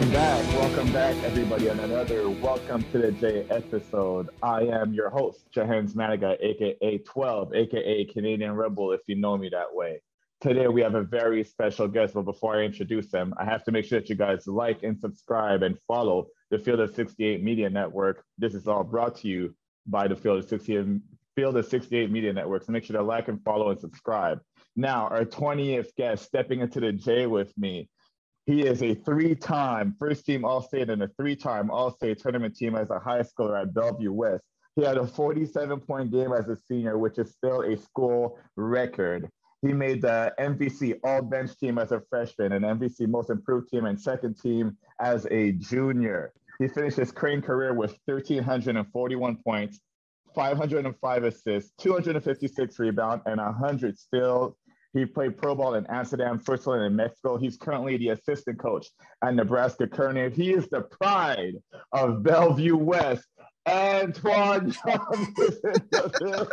Welcome back. Welcome back, everybody, on another Welcome to the J episode. I am your host, Jahenns Manigat, aka 12, aka Canadian Rebel, if you know me that way. Today, we have a very special guest, but before I introduce them, I have to make sure that you guys like and subscribe and follow the Field of 68 Media Network. This is all brought to you by the Field of 68, Field of 68 Media Network. So make sure to like and follow and subscribe. Now, our 20th guest stepping into the J with me he is a three-time first-team All-State and a three-time All-State tournament team as a high schooler at Bellevue West. He had a 47-point game as a senior, which is still a school record. He made the MVC All-Bench team as a freshman and MVC Most Improved team and second team as a junior. He finished his Creighton career with 1,341 points, 505 assists, 256 rebounds, and 100 steals he played pro ball in Amsterdam, Switzerland, and Mexico. He's currently the assistant coach at Nebraska Kearney. He is the pride of Bellevue West. Antoine Johnson.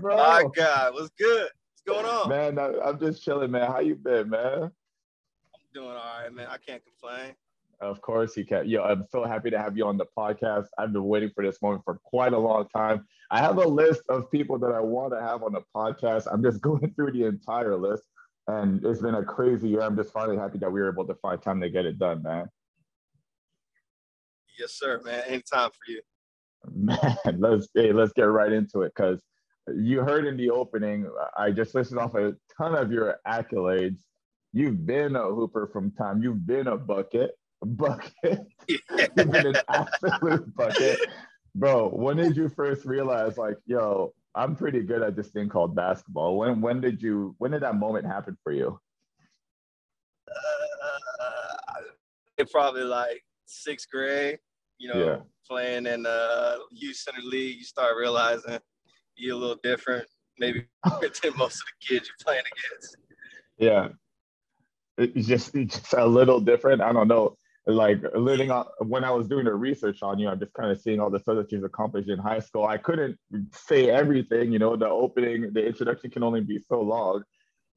Bro. My God, what's good? What's going on? Man, I, am just chilling, man. How you been, man? I'm doing all right, man. I can't complain. Of course you can. Yo, I'm so happy to have you on the podcast. I've been waiting for this moment for quite a long time. I have a list of people that I want to have on the podcast. I'm just going through the entire list, and it's been a crazy year. I'm just finally happy that we were able to find time to get it done, man. Yes, sir, man. Anytime for you. Man, let's hey, let's get right into it because you heard in the opening, I just listed off a ton of your accolades. You've been a hooper from time. You've been a bucket bucket. You've been an absolute bucket. Bro, when did you first realize like, yo, I'm pretty good at this thing called basketball? When when did you when did that moment happen for you? Uh, it probably like sixth grade, you know, yeah. playing in the youth center league, you start realizing you're a little different, maybe than most of the kids you're playing against. Yeah. It's just, it's just a little different. I don't know like learning on when I was doing the research on you, I'm just kind of seeing all the stuff that you've accomplished in high school. I couldn't say everything, you know, the opening, the introduction can only be so long.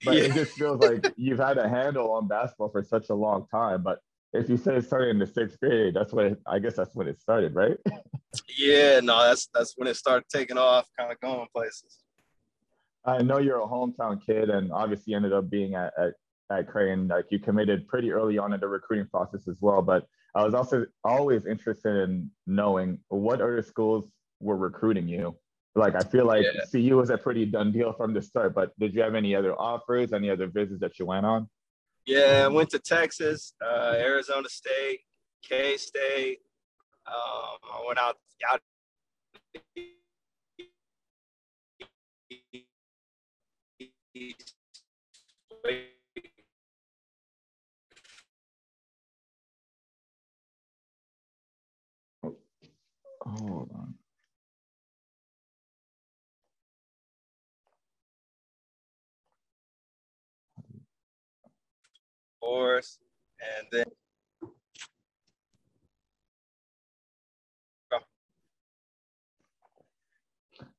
But yeah. it just feels like you've had a handle on basketball for such a long time. But if you say it started in the sixth grade, that's when it, I guess that's when it started, right? yeah, no, that's that's when it started taking off, kind of going places. I know you're a hometown kid, and obviously ended up being at, at at Creighton, like you committed pretty early on in the recruiting process as well. But I was also always interested in knowing what other schools were recruiting you. Like I feel like yeah. CU was a pretty done deal from the start. But did you have any other offers, any other visits that you went on? Yeah, I went to Texas, uh, Arizona State, K State. Um, I went out out Hold on. Force, and then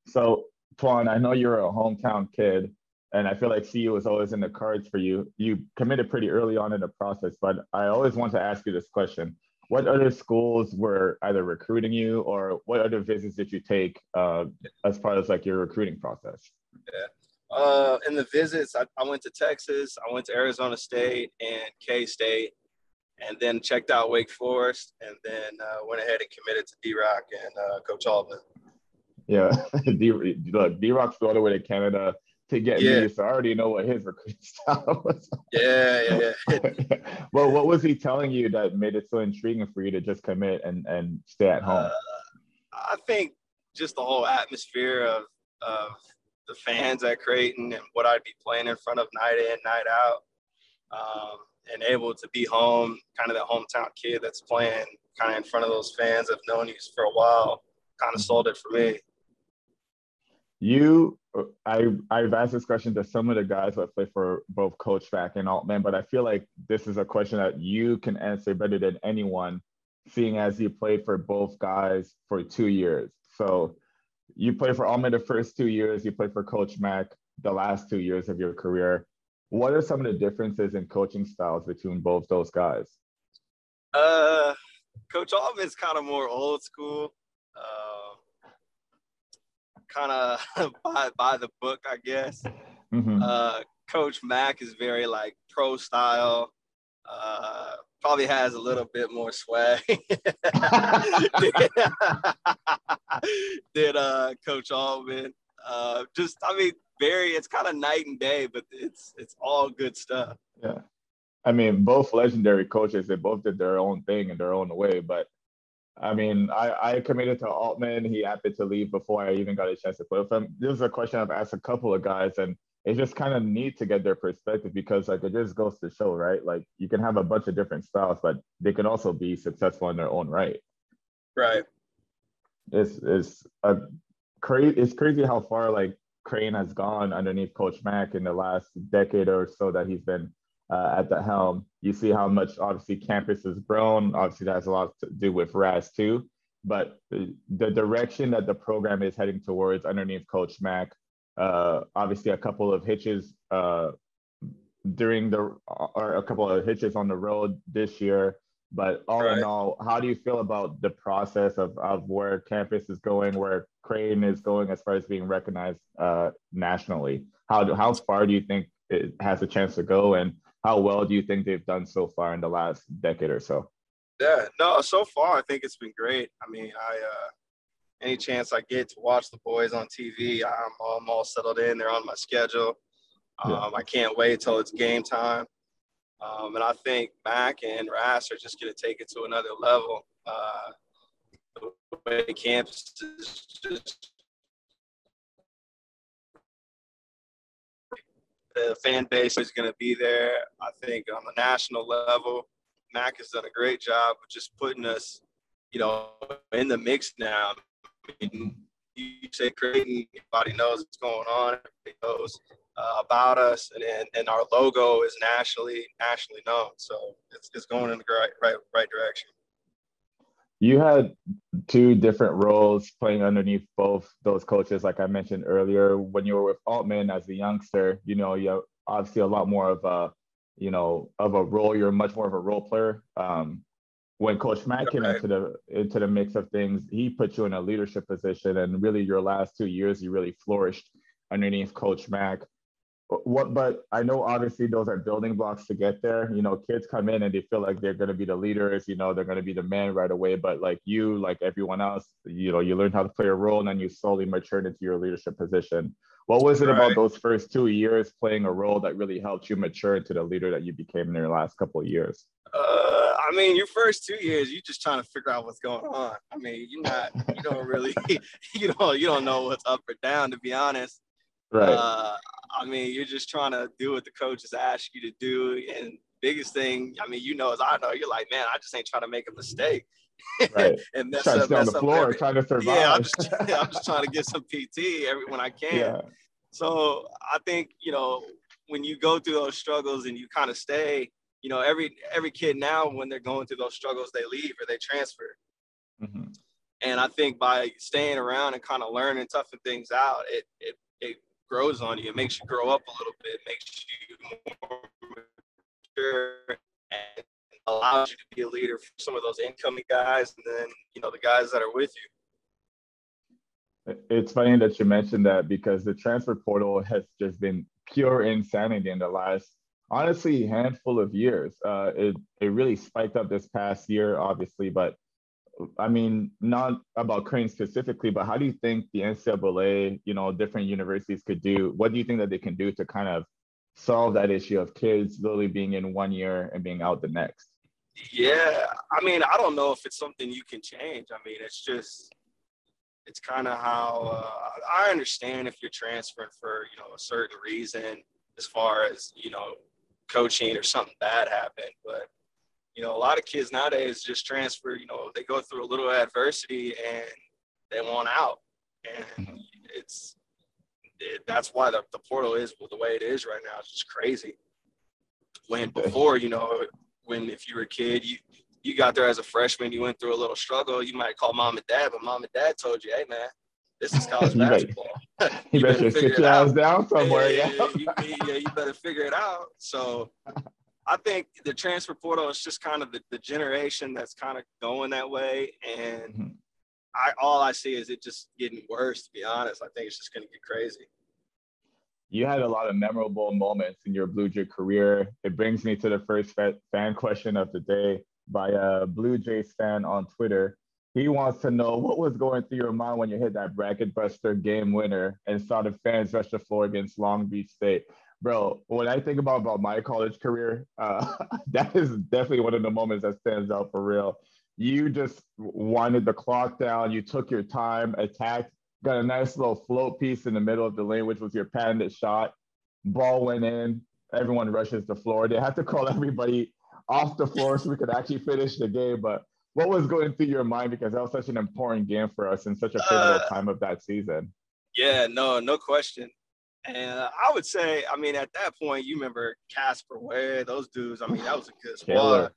So, Twan, I know you're a hometown kid, and I feel like CU was always in the cards for you. You committed pretty early on in the process, but I always want to ask you this question what other schools were either recruiting you or what other visits did you take uh, as part of like your recruiting process? Yeah. Uh, in the visits, I, I, went to Texas, I went to Arizona State and K State, and then checked out Wake Forest, and then uh, went ahead and committed to D Rock and uh, Coach Altman. Yeah, D Rock's all the way to Canada to get yeah. me. So I already know what his recruiting style was. Yeah, yeah, yeah. well, what was he telling you that made it so intriguing for you to just commit and, and stay at home? Uh, I think just the whole atmosphere of, of the fans at Creighton and what I'd be playing in front of night in, night out. Um, and able to be home, kind of that hometown kid that's playing kind of in front of those fans have known you for a while, kind of sold it for me. You I I've asked this question to some of the guys that play for both Coach Mac and Altman, but I feel like this is a question that you can answer better than anyone, seeing as you played for both guys for two years. So you played for Altman the first two years, you played for Coach Mac the last two years of your career. What are some of the differences in coaching styles between both those guys? Uh, Coach Altman's kind of more old school, kind of by, by the book, I guess. Mm-hmm. Uh, Coach Mac is very like pro style. Uh, probably has a little bit more swag than uh, Coach Altman. Uh, just, I mean, very. It's kind of night and day, but it's it's all good stuff. Yeah, I mean, both legendary coaches. They both did their own thing in their own way. But I mean, I, I committed to Altman. He happened to leave before I even got a chance to play with him. This is a question I've asked a couple of guys, and it's just kind of neat to get their perspective because like it just goes to show, right? Like you can have a bunch of different styles, but they can also be successful in their own right. Right. It's it's a crazy. It's crazy how far like Creighton has gone underneath Coach Mack in the last decade or so that he's been uh, at the helm. You see how much obviously campus has grown. Obviously, that has a lot to do with Raz too. But the, the direction that the program is heading towards underneath Coach Mac, uh, obviously a couple of hitches uh, during the or a couple of hitches on the road this year. But all right. in all, how do you feel about the process of, of where campus is going, where Creighton is going as far as being recognized uh, nationally? How do, how far do you think it has a chance to go, and how well do you think they've done so far in the last decade or so? Yeah, no, so far I think it's been great. I mean, I uh, any chance I get to watch the boys on TV, I'm, I'm all settled in. They're on my schedule. Um, yeah. I can't wait till it's game time. Um, and I think Mac and Rass are just going to take it to another level. Uh, the way campus is just the fan base is going to be there. I think on the national level, Mac has done a great job of just putting us, you know, in the mix now. I mean, you say Creighton, everybody knows what's going on. Everybody knows uh, about us, and, and, and our logo is nationally nationally known. So it's, it's going in the right right right direction. You had two different roles playing underneath both those coaches, like I mentioned earlier. When you were with Altman as a youngster, you know, you obviously a lot more of a, you know, of a role. You're much more of a role player. Um, when Coach Mac came into the into the mix of things, he put you in a leadership position, and really your last two years, you really flourished underneath Coach Mac what but i know obviously those are building blocks to get there you know kids come in and they feel like they're going to be the leaders you know they're going to be the man right away but like you like everyone else you know you learn how to play a role and then you slowly matured into your leadership position what was it right. about those first two years playing a role that really helped you mature into the leader that you became in your last couple of years uh, I mean, your first two years, you're just trying to figure out what's going on. I mean, you're not, you don't really, you don't, you don't know what's up or down, to be honest. Right. Uh, I mean, you're just trying to do what the coaches ask you to do. And biggest thing, I mean, you know, as I know, you're like, man, I just ain't trying to make a mistake. Right. and mess trying up, mess on the floor, every, trying to survive. Yeah, I'm just, I'm just trying to get some PT every when I can. Yeah. So I think you know when you go through those struggles and you kind of stay, you know, every every kid now when they're going through those struggles, they leave or they transfer. Mm-hmm. And I think by staying around and kind of learning, toughing things out, it it it grows on you. It makes you grow up a little bit, makes you more mature, and allows you to be a leader for some of those incoming guys, and then you know the guys that are with you. It's funny that you mentioned that because the transfer portal has just been pure insanity in the last, honestly, handful of years. Uh, it it really spiked up this past year, obviously, but I mean, not about Creighton specifically, but how do you think the NCAA, you know, different universities could do? What do you think that they can do to kind of solve that issue of kids literally being in one year and being out the next? Yeah, I mean, I don't know if it's something you can change. I mean, it's just, it's kind of how uh, I understand if you're transferring for you know a certain reason, as far as you know, coaching or something bad happened, but you know, a lot of kids nowadays just transfer, you know, they go through a little adversity and they want out. And mm-hmm. it's, it, that's why the, the portal is the way it is right now. It's just crazy. When before, you know, when if you were a kid, you, you got there as a freshman, you went through a little struggle, you might call mom and dad, but mom and dad told you, hey, man, this is college basketball. you, you better sit your ass down somewhere. Yeah, yeah, yeah, you, yeah, you better figure it out. So I think the transfer portal is just kind of the, the generation that's kind of going that way. And mm-hmm. I all I see is it just getting worse, to be honest. I think it's just gonna get crazy. You had a lot of memorable moments in your Blue Jay career. It brings me to the first fan question of the day by a Blue Jays fan on Twitter. He wants to know what was going through your mind when you hit that bracket buster game winner and saw the fans rush the floor against Long Beach State. Bro, when I think about, about my college career, uh, that is definitely one of the moments that stands out for real. You just wanted the clock down, you took your time, attacked, got a nice little float piece in the middle of the lane, which was your patented shot. Ball went in, everyone rushes the floor. They had to call everybody off the floor so we could actually finish the game. But what was going through your mind because that was such an important game for us in such a pivotal uh, time of that season? Yeah, no, no question. And I would say, I mean, at that point, you remember Casper Ware, those dudes. I mean, that was a good squad.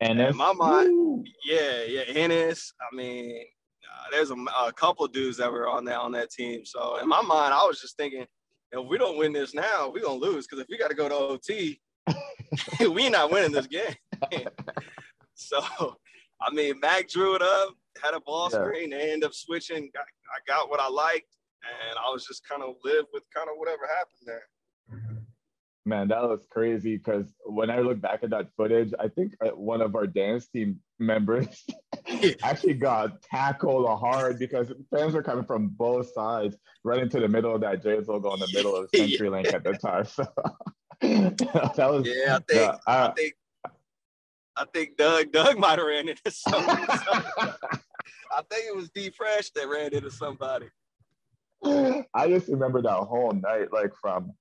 And in my mind, yeah, yeah, Ennis. I mean, uh, there's a, a, couple dudes that were on that on that team. So in my mind, I was just thinking, if we don't win this now, we're gonna lose. Because if we got to go to OT, we not winning this game. so, I mean, Mac drew it up, had a ball yeah. screen, they end up switching. Got, I got what I liked, and I was just kind of live with kind of whatever happened there. Man, that was crazy because when I look back at that footage, I think uh, one of our dance team members actually got tackled hard because fans were coming from both sides, right into the middle of that Jays logo in the middle of CenturyLink at the time. So that was yeah. I think uh, I think I think Doug Doug might have ran into somebody. I think it was D Fresh that ran into somebody. I just remember that whole night, like from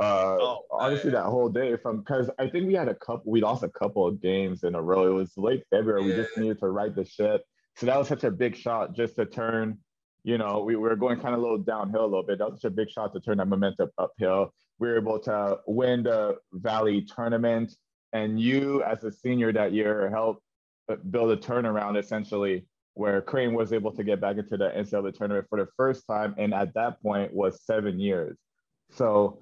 uh oh, honestly that whole day from because I think we had a couple we lost a couple of games in a row. It was late February. Yeah. We just needed to right the ship. So that was such a big shot just to turn, you know, we were going kind of a little downhill a little bit. That was such a big shot to turn that momentum uphill we were able to win the Valley tournament. And you, as a senior that year, helped uh, build a turnaround essentially where Creighton was able to get back into the NCAA tournament for the first time. And at that point was seven years. So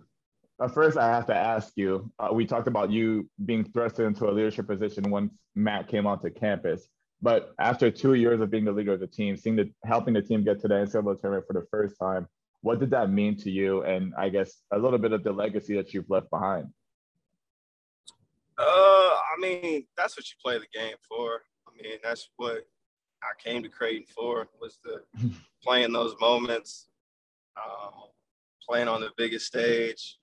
uh, first, I have to ask you, uh, we talked about you being thrusted into a leadership position once Matt came onto campus. But after two years of being the leader of the team, seeing the helping the team get to the NCAA tournament for the first time, what did that mean to you? And I guess a little bit of the legacy that you've left behind. Uh, I mean, that's what you play the game for. I mean, that's what I came to Creighton for was the playing those moments, uh, playing on the biggest stage.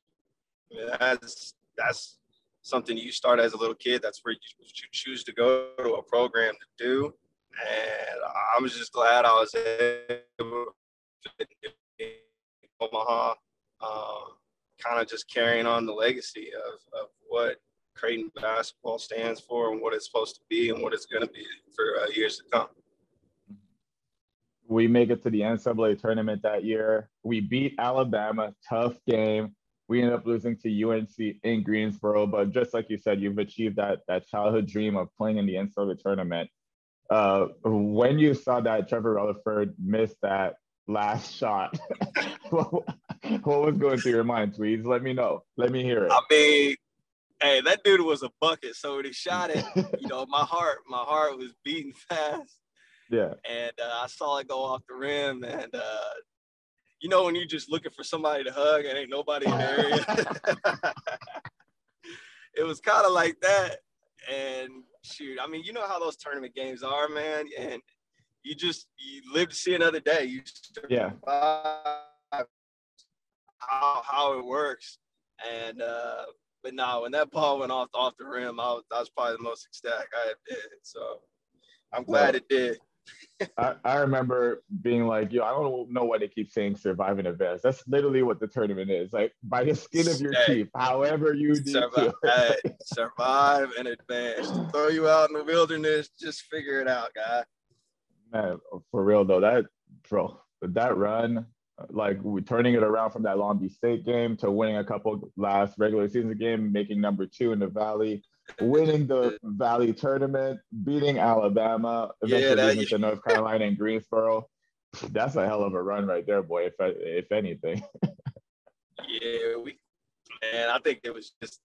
I mean, that's that's something you start as a little kid. That's where you, you choose to go to a program to do. And I was just glad I was able to Omaha, uh, kind of just carrying on the legacy of, of what Creighton basketball stands for and what it's supposed to be and what it's going to be for uh, years to come. We make it to the NCAA tournament that year. We beat Alabama, tough game. We ended up losing to UNC in Greensboro, but just like you said, you've achieved that that childhood dream of playing in the NCAA tournament. Uh, when you saw that Trevor Releford missed that last shot, what, what was going through your mind, Tweeds? Let me know. Let me hear it. I mean, hey, that dude was a bucket. So when he shot it, you know, my heart, my heart was beating fast. Yeah. And uh, I saw it go off the rim, and uh, you know when you're just looking for somebody to hug and ain't nobody in the area. it was kind of like that. And shoot, I mean, you know how those tournament games are, man. And you just you live to see another day. You yeah. How how it works, and uh, but now when that ball went off off the rim, I was, that was probably the most ecstatic I had been. So I'm glad well, it did. I, I remember being like, yo, I don't know why they keep saying survive and advance. That's literally what the tournament is. Like by the skin of your hey, teeth, however you survive, hey, survive and advance. Throw you out in the wilderness, just figure it out, guy. Man, for real though, that bro, that run, like we turning it around from that Long Beach State game to winning a couple last regular season game, making number two in the Valley, winning the Valley tournament, beating Alabama, eventually yeah, that, to North Carolina and Greensboro. that's a hell of a run right there, boy. If if anything. yeah, we man, I think it was just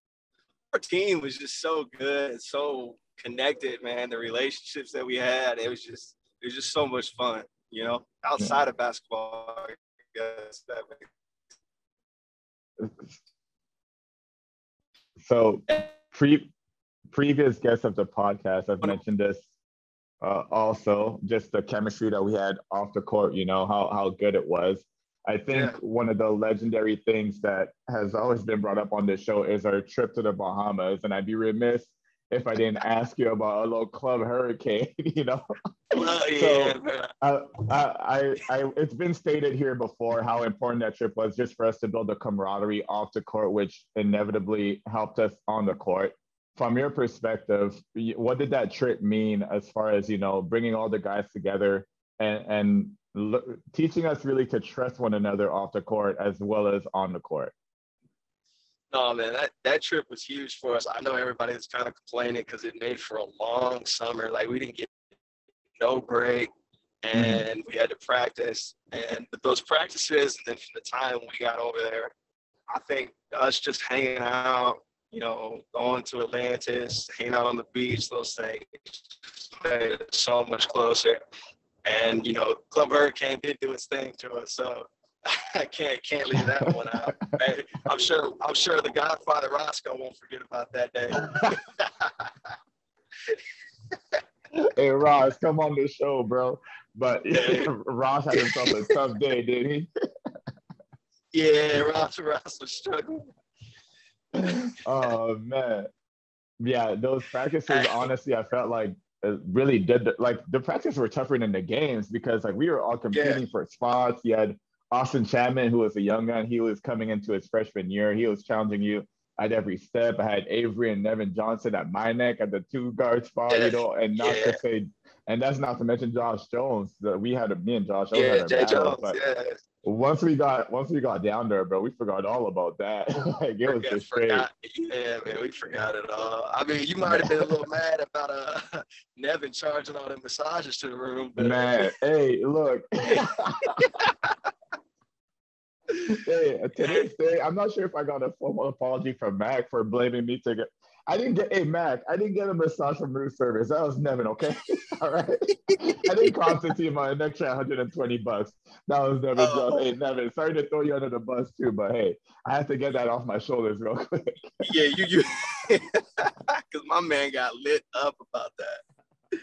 our team was just so good, so connected, man. The relationships that we had, it was just it was just so much fun, you know, outside yeah. of basketball. I guess that makes... So pre previous guests of the podcast, I've mentioned this uh, also, just the chemistry that we had off the court, you know, how, how good it was. I think yeah. one of the legendary things that has always been brought up on this show is our trip to the Bahamas. And I'd be remiss if I didn't ask you about a little club hurricane, you know. Well, yeah, so, uh, I, I, I, it's been stated here before how important that trip was just for us to build a camaraderie off the court, which inevitably helped us on the court. From your perspective, what did that trip mean as far as you know, bringing all the guys together and and l- teaching us really to trust one another off the court as well as on the court? No, man, that, that trip was huge for us. I know everybody was kind of complaining because it made for a long summer. Like we didn't get no break mm-hmm. and we had to practice. And those practices, and then from the time we got over there, I think us just hanging out, you know, going to Atlantis, hanging out on the beach, those things so much closer. And, you know, Club Hurricane did do its thing to us. So I can't can't leave that one out. I'm sure I'm sure the Godfather Roscoe won't forget about that day. hey Ross, come on the show, bro. But Ross had himself a tough day, didn't he? yeah, Ross Ross was struggling. oh man, yeah, those practices. honestly, I felt like uh, really did the, like the practices were tougher than the games because like we were all competing yeah. for spots. You had Austin Chatman, who was a young gun, he was coming into his freshman year. He was challenging you at every step. I had Avery and Nevin Johnson at my neck at the two guard spot, you know, and not yeah. to say, and that's not to mention Josh Jones. That we had a me and Josh. Yeah, Jay battle, Jones. Yeah. Once we got once we got down there, bro, we forgot all about that. like it was just straight. Yeah, man, we forgot it all. I mean, you might have been a little mad about uh Nevin charging all the massages to the room, but man, hey, look hey, today's day, I'm not sure if I got a formal apology from Mac for blaming me to get. I didn't get a Mac. I didn't get a massage from room service. That was Nevin. Okay, all right. I didn't Constantine my an extra 120 bucks. That was Nevin. Oh. Hey, Nevin. Sorry to throw you under the bus too, but hey, I have to get that off my shoulders real quick. yeah, you you, because my man got lit up about that.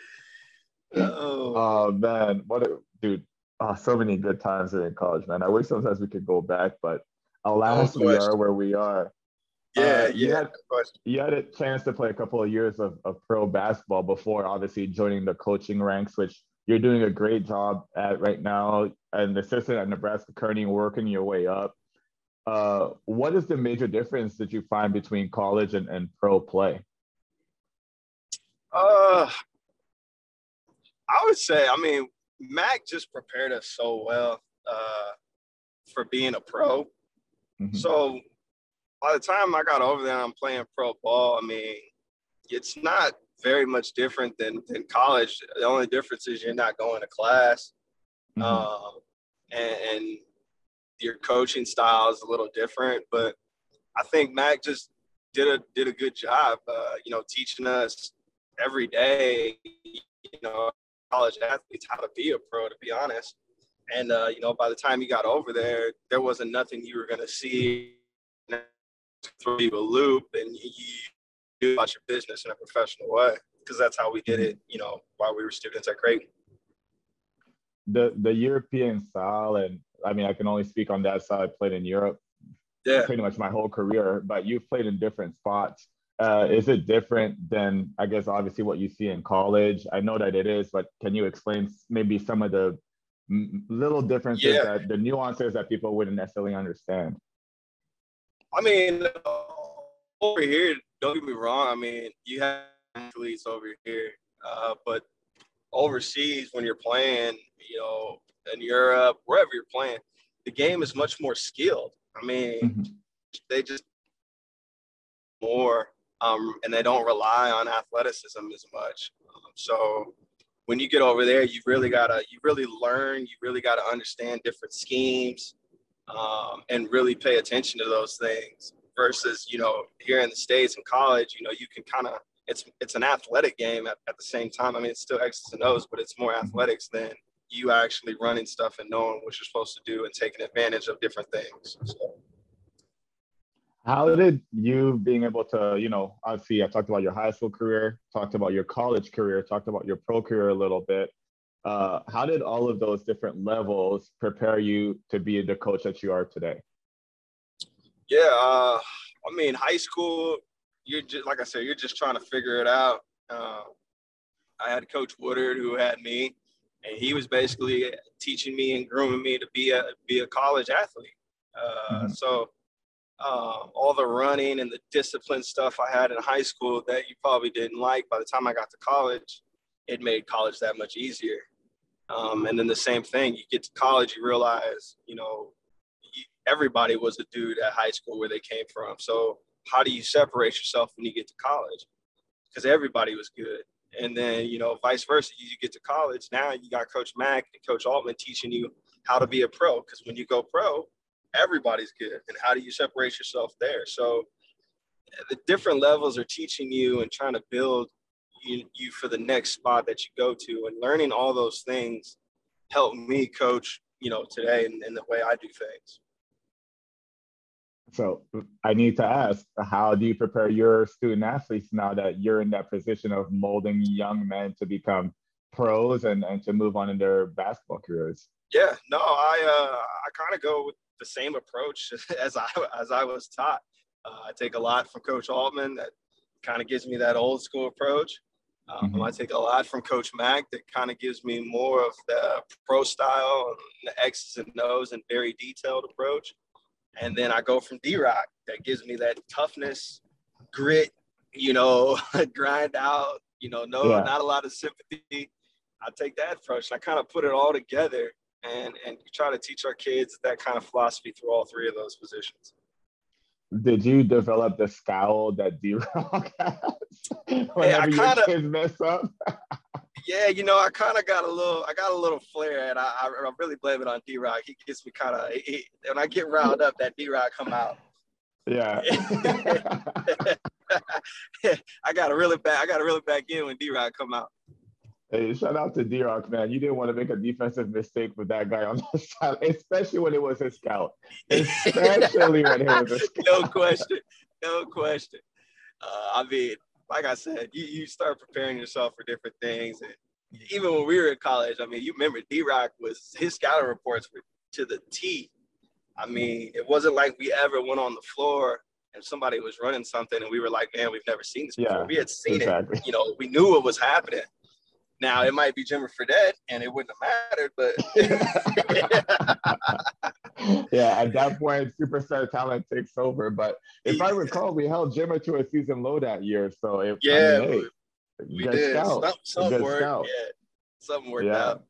Oh, oh man, what a dude! oh, so many good times in college, man. I wish sometimes we could go back, but alas, we are where we are. Yeah, uh, you yeah. Had, you had a chance to play a couple of years of, of pro basketball before, obviously joining the coaching ranks, which you're doing a great job at right now. And assistant at Nebraska Kearney, working your way up. Uh, what is the major difference that you find between college and, and pro play? Uh, I would say, I mean, Mac just prepared us so well uh, for being a pro. Mm-hmm. So by the time I got over there, I'm playing pro ball. I mean, it's not very much different than, than college. The only difference is you're not going to class, mm-hmm. um, and, and your coaching style is a little different. But I think Mac just did a did a good job, uh, you know, teaching us every day, you know, college athletes how to be a pro, to be honest. And uh, you know, by the time you got over there, there wasn't nothing you were gonna see throw you a loop, and you, do about your business in a professional way because that's how we did it. You know, while we were students at Creighton. The the European style, and I mean, I can only speak on that side. I played in Europe, yeah, pretty much my whole career. But you've played in different spots. Uh, is it different than I guess obviously what you see in college? I know that it is, but can you explain maybe some of the little differences yeah. that the nuances that people wouldn't necessarily understand? I mean, over here, don't get me wrong. I mean, you have athletes over here, uh, but overseas when you're playing, you know, in Europe, wherever you're playing, the game is much more skilled. I mean, mm-hmm. they just more um, and they don't rely on athleticism as much. Um, so when you get over there, you really gotta you really learn. You really gotta understand different schemes, um, and really pay attention to those things. Versus, you know, here in the states in college, you know, you can kind of it's it's an athletic game at, at the same time. I mean, it's still X's and O's, but it's more mm-hmm. athletics than you actually running stuff and knowing what you're supposed to do and taking advantage of different things. So. How did you being able to, you know, obviously I talked about your high school career, talked about your college career, talked about your pro career a little bit. Uh, how did all of those different levels prepare you to be the coach that you are today? Yeah, uh, I mean, high school, you're just like I said, you're just trying to figure it out. Uh, I had Coach Woodard who had me, and he was basically teaching me and grooming me to be a be a college athlete. Uh, mm-hmm. So uh, all the running and the discipline stuff I had in high school that you probably didn't like, by the time I got to college, it made college that much easier. Um, and then the same thing, you get to college, you realize, you know, everybody was a dude at high school where they came from. So how do you separate yourself when you get to college? Because everybody was good. And then, you know, vice versa, you get to college, now you got Coach Mack and Coach Altman teaching you how to be a pro. Because when you go pro, everybody's good. And how do you separate yourself there? So the different levels are teaching you and trying to build you, you for the next spot that you go to. And learning all those things helped me coach, you know, today in, in the way I do things. So I need to ask, how do you prepare your student athletes now that you're in that position of molding young men to become pros and, and to move on in their basketball careers? Yeah, no, I uh, I kind of go with the same approach as I as I was taught. Uh, I take a lot from Coach Altman that kind of gives me that old school approach. Um, mm-hmm. I take a lot from Coach Mack that kind of gives me more of the pro style and the X's and O's and very detailed approach. And then I go from D Rock that gives me that toughness, grit, you know, grind out, you know, no, yeah. not a lot of sympathy. I take that approach and I kind of put it all together and and try to teach our kids that kind of philosophy through all three of those positions. Did you develop the scowl that D Rock has whenever hey, kinda, your kids mess up? yeah, you know, I kind of got a little, I got a little flair, and I, I, really blame it on D Rock. He gets me kind of, when I get riled up, that D Rock come out. Yeah. I got a really bad, I got a really bad game when D Rock come out. Hey, shout out to D Rock, man. You didn't want to make a defensive mistake with that guy on the side, especially when it was his scout. Especially when it was a scout. No question. No question. Uh, I mean, like I said, you, you start preparing yourself for different things. And even when we were in college, I mean, you remember D Rock was his scouting reports were to the T. I mean, it wasn't like we ever went on the floor and somebody was running something and we were like, man, we've never seen this before. Yeah, we had seen exactly. it. You know, we knew what was happening. Now it might be Jimmer Fredette and it wouldn't have mattered, but yeah, at that point, superstar talent takes over. But if I recall, we held Jimmer to a season low that year. So if yeah, I mean, hey, we did. Scout, some, some worked. Scout. Yeah, something worked yeah. out.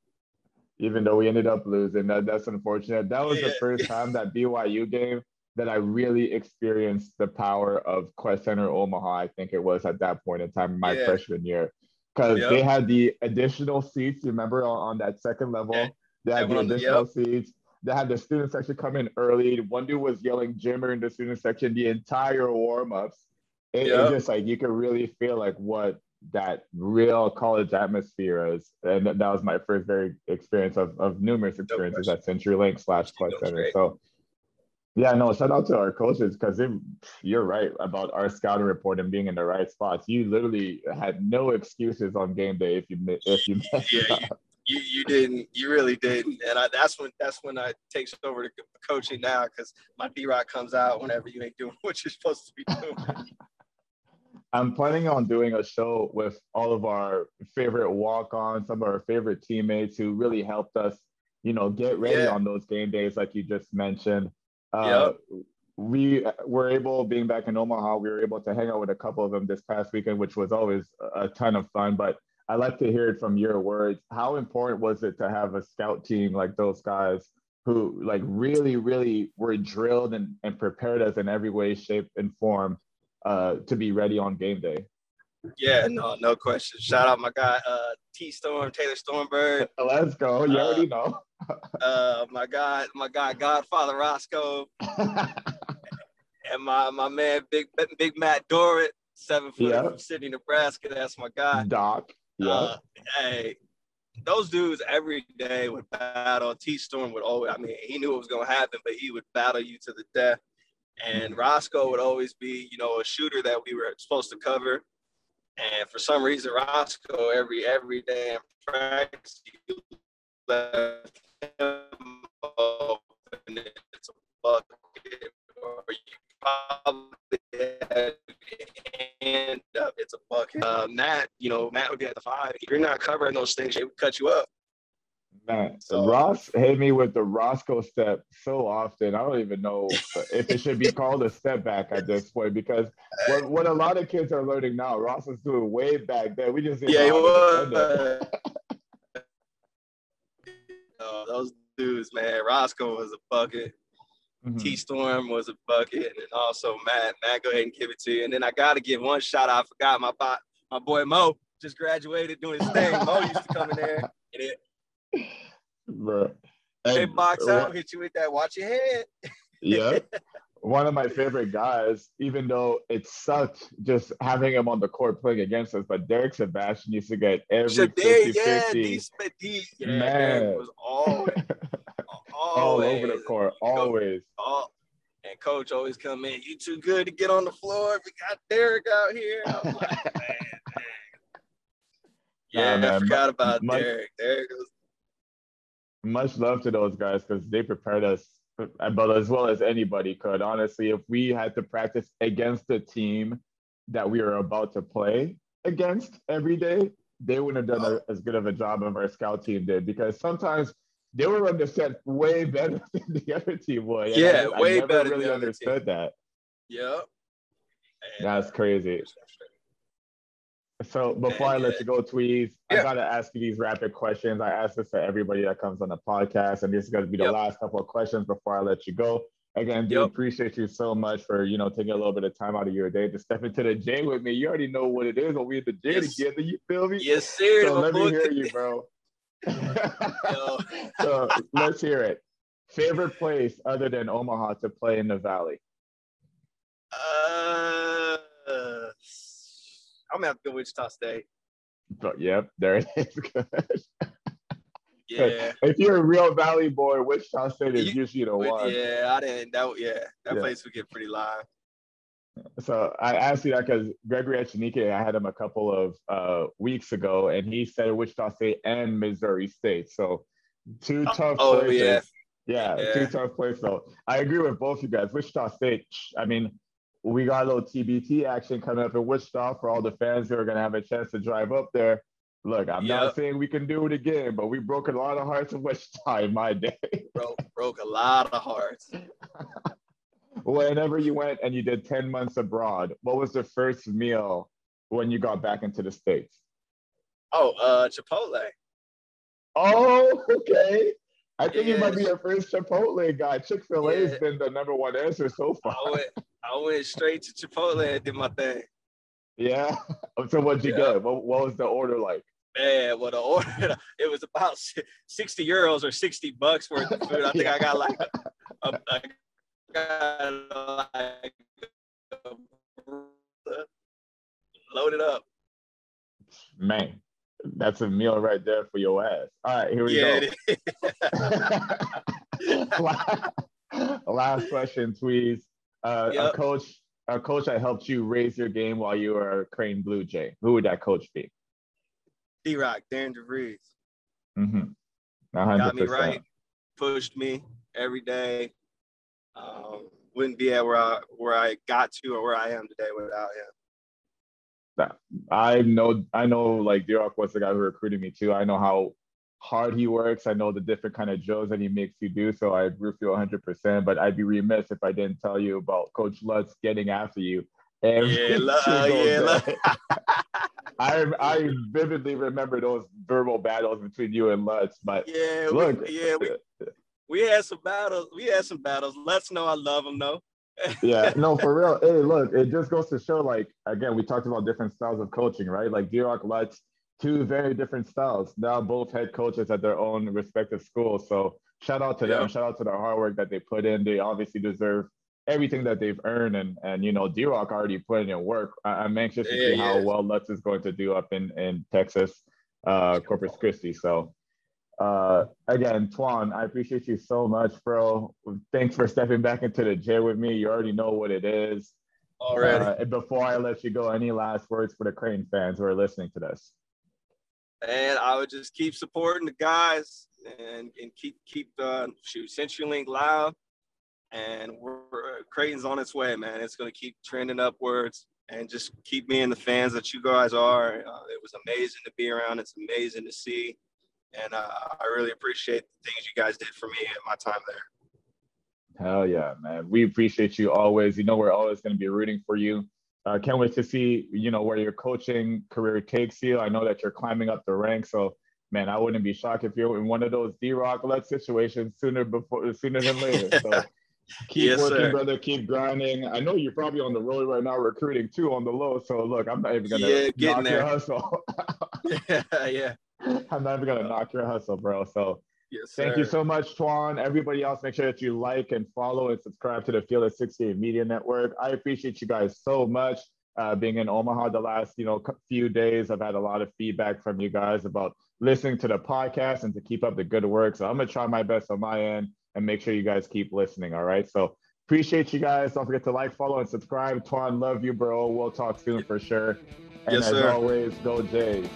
Even though we ended up losing, that that's unfortunate. That was yeah. the first time that BYU game that I really experienced the power of Qwest Center Omaha. I think it was at that point in time, my yeah. freshman year, because yep. they had the additional seats. You remember on, on that second level, yeah. they had the additional yep. seats they had the student section come in early. One dude was yelling Jimmer in the student section the entire warm-ups. It, yep. just like you could really feel like what that real college atmosphere is. And that, that was my first very experience of, of numerous experiences no at CenturyLink slash Qwest Center. So yeah, no, shout out to our coaches because you're right about our scouting report and being in the right spots. You literally had no excuses on game day if you if you messed yeah, up you you didn't you really didn't and I, that's when that's when I takes over to coaching now because my D Rock comes out whenever you ain't doing what you're supposed to be doing. I'm planning on doing a show with all of our favorite walk-ons, some of our favorite teammates who really helped us, you know, get ready yeah. on those game days, like you just mentioned. Uh, yep. We were able, being back in Omaha, we were able to hang out with a couple of them this past weekend, which was always a ton of fun. But I like to hear it from your words. How important was it to have a scout team like those guys who like really, really were drilled and, and prepared us in every way, shape, and form uh, to be ready on game day? Yeah, no, no question. Shout out my guy, uh, T Storm, Taylor Stormberg. Let's go. You uh, already know. Uh, my God, my God, Godfather Roscoe, and my my man, Big Big Matt Dorrit, seven foot yep. from Sidney, Nebraska. That's my guy. Doc. Yeah. Uh, hey, those dudes every day would battle. T Storm would always, I mean, he knew what was going to happen, but he would battle you to the death. And. Roscoe would always be, you know, a shooter that we were supposed to cover. And for some reason, Roscoe every every day in practice, you left open. It's a bucket, or you probably had hand up. It's a bucket. Uh, Matt, you know, Matt would be at the five. If you're not covering those things, they would cut you up. Man, so, Ross hit me with the Roscoe step so often. I don't even know if it should be called a step back at this point because what, what a lot of kids are learning now, Ross was doing way back then. We just yeah, he was. Oh, those dudes, man. Roscoe was a bucket. Mm-hmm. T Storm was a bucket, and also Matt. Matt, go ahead and give it to you. And then I got to give one shout out. I forgot my bot, my boy Mo just graduated doing his thing. Mo used to come in there and it Bro. They box out, hit you with that. Watch your head. yeah. One of my favorite guys, even though it sucked just having him on the court playing against us, but Derek Sebastian used to get every Shadare, 50, yeah, 50. D, yeah, man. was always, always all over the court, always. All, and coach always come in, you too good to get on the floor. We got Derek out here. I'm like, man, Yeah, nah, I forgot about Derek. Derek was much love to those guys because they prepared us, Uh, but as well as anybody could. Honestly, if we had to practice against the team that we were about to play against every day, they wouldn't have done a, as good of a job as our scout team did because sometimes they were on the set way better than the other team would. Yeah, I, way I never better. Really understood that. Yep. That's crazy. So before I let you go, Tweez, yeah. I gotta ask you these rapid questions. I ask this to everybody that comes on the podcast, and this is gonna be the yep. last couple of questions before I let you go. Again, do yep. appreciate you so much for you know taking a little bit of time out of your day to step into the gym with me. You already know what it is when we at the J yes. together. You feel me? Yes, sir. So let me hear you, bro. so let's hear it. Favorite place other than Omaha to play in the Valley? Uh I'm gonna have to go Wichita State. But yep, there it is. Yeah. If you're a real Valley boy, Wichita State is you, usually the one. Yeah, I didn't. That yeah, that yeah. place would get pretty live. So I asked you that because Gregory Echenique, I had him a couple of uh, weeks ago, and he said Wichita State and Missouri State. So two oh, tough oh, places. Yeah. yeah. Yeah, two tough places. So I agree with both you guys. Wichita State, I mean, we got a little TBT action coming up in Wichita for all the fans who are going to have a chance to drive up there. Look, I'm yep. not saying we can do it again, but we broke a lot of hearts in Wichita in my day. broke, broke a lot of hearts. Whenever you went and you did 10 months abroad, what was the first meal when you got back into the States? Oh, uh, Chipotle. Oh, okay. I think yeah. you might be your first Chipotle guy. Chick Fil A has yeah. been the number one answer so far. I went, I went straight to Chipotle and did my thing. Yeah. So what'd you yeah. get? What, what was the order like? Man, well, the order it was about sixty euros or sixty bucks worth of food. I think I got like, a, a, I got that's a meal right there for your ass. All right, here we yeah, go. Last question, Tweez. Uh, yep. A coach, a coach that helped you raise your game while you were a Creighton Blue Jay. Who would that coach be? D Rock, Darren DeVries. Mm-hmm. Got me right, pushed me every day. Um, wouldn't be at where I where I got to or where I am today without him. I know I know like D-Rock was the guy who recruited me too. I know how hard he works. I know the different kind of drills that he makes you do. So I agree with you 100%. But I'd be remiss if I didn't tell you about Coach Lutz getting after you. yeah, yeah. I I vividly remember those verbal battles between you and Lutz. But yeah, look, we, yeah, we, we had some battles. We had some battles. Let's know I love him though. Yeah, no, for real. Hey, look, it just goes to show, like, again, we talked about different styles of coaching, right? Like D Rock Lutz, two very different styles. Now both head coaches at their own respective schools. So shout out to yeah. them. Shout out to the hard work that they put in. They obviously deserve everything that they've earned. And and you know, D Rock already put in work. I, am anxious to yeah, see how well Lutz is going to do up in in Texas, uh, Corpus Christi. So uh, again, Twan, I appreciate you so much, bro. Thanks for stepping back into the J with me. You already know what it is. Already. Uh, and before I let you go, any last words for the Creighton fans who are listening to this? And I would just keep supporting the guys and, and keep keep uh, shoot CenturyLink loud. And we're Creighton's on its way, man. It's gonna keep trending upwards and just keep being the fans that you guys are. Uh, it was amazing to be around. It's amazing to see and uh, I really appreciate the things you guys did for me at my time there. Hell yeah, man. We appreciate you always. You know, we're always going to be rooting for you. Uh, can't wait to see, you know, where your coaching career takes you. I know that you're climbing up the ranks. So, man, I wouldn't be shocked if you're in one of those D Rock led situations sooner before sooner than later. So keep yes, working, sir. brother. Keep grinding. I know you're probably on the road right now recruiting too on the low. So look, I'm not even gonna yeah, knock there. your hustle. yeah, yeah. I'm not even gonna knock your hustle, bro. So yes, thank you so much, Twan. Everybody else, make sure that you like and follow and subscribe to the Field of 68 Media Network. I appreciate you guys so much. Uh, being in Omaha the last you know few days, I've had a lot of feedback from you guys about listening to the podcast and to keep up the good work. So I'm gonna try my best on my end and make sure you guys keep listening. All right. So appreciate you guys. Don't forget to like, follow, and subscribe. Twan, love you, bro. We'll talk soon for sure. And yes, as sir. always, go Jays.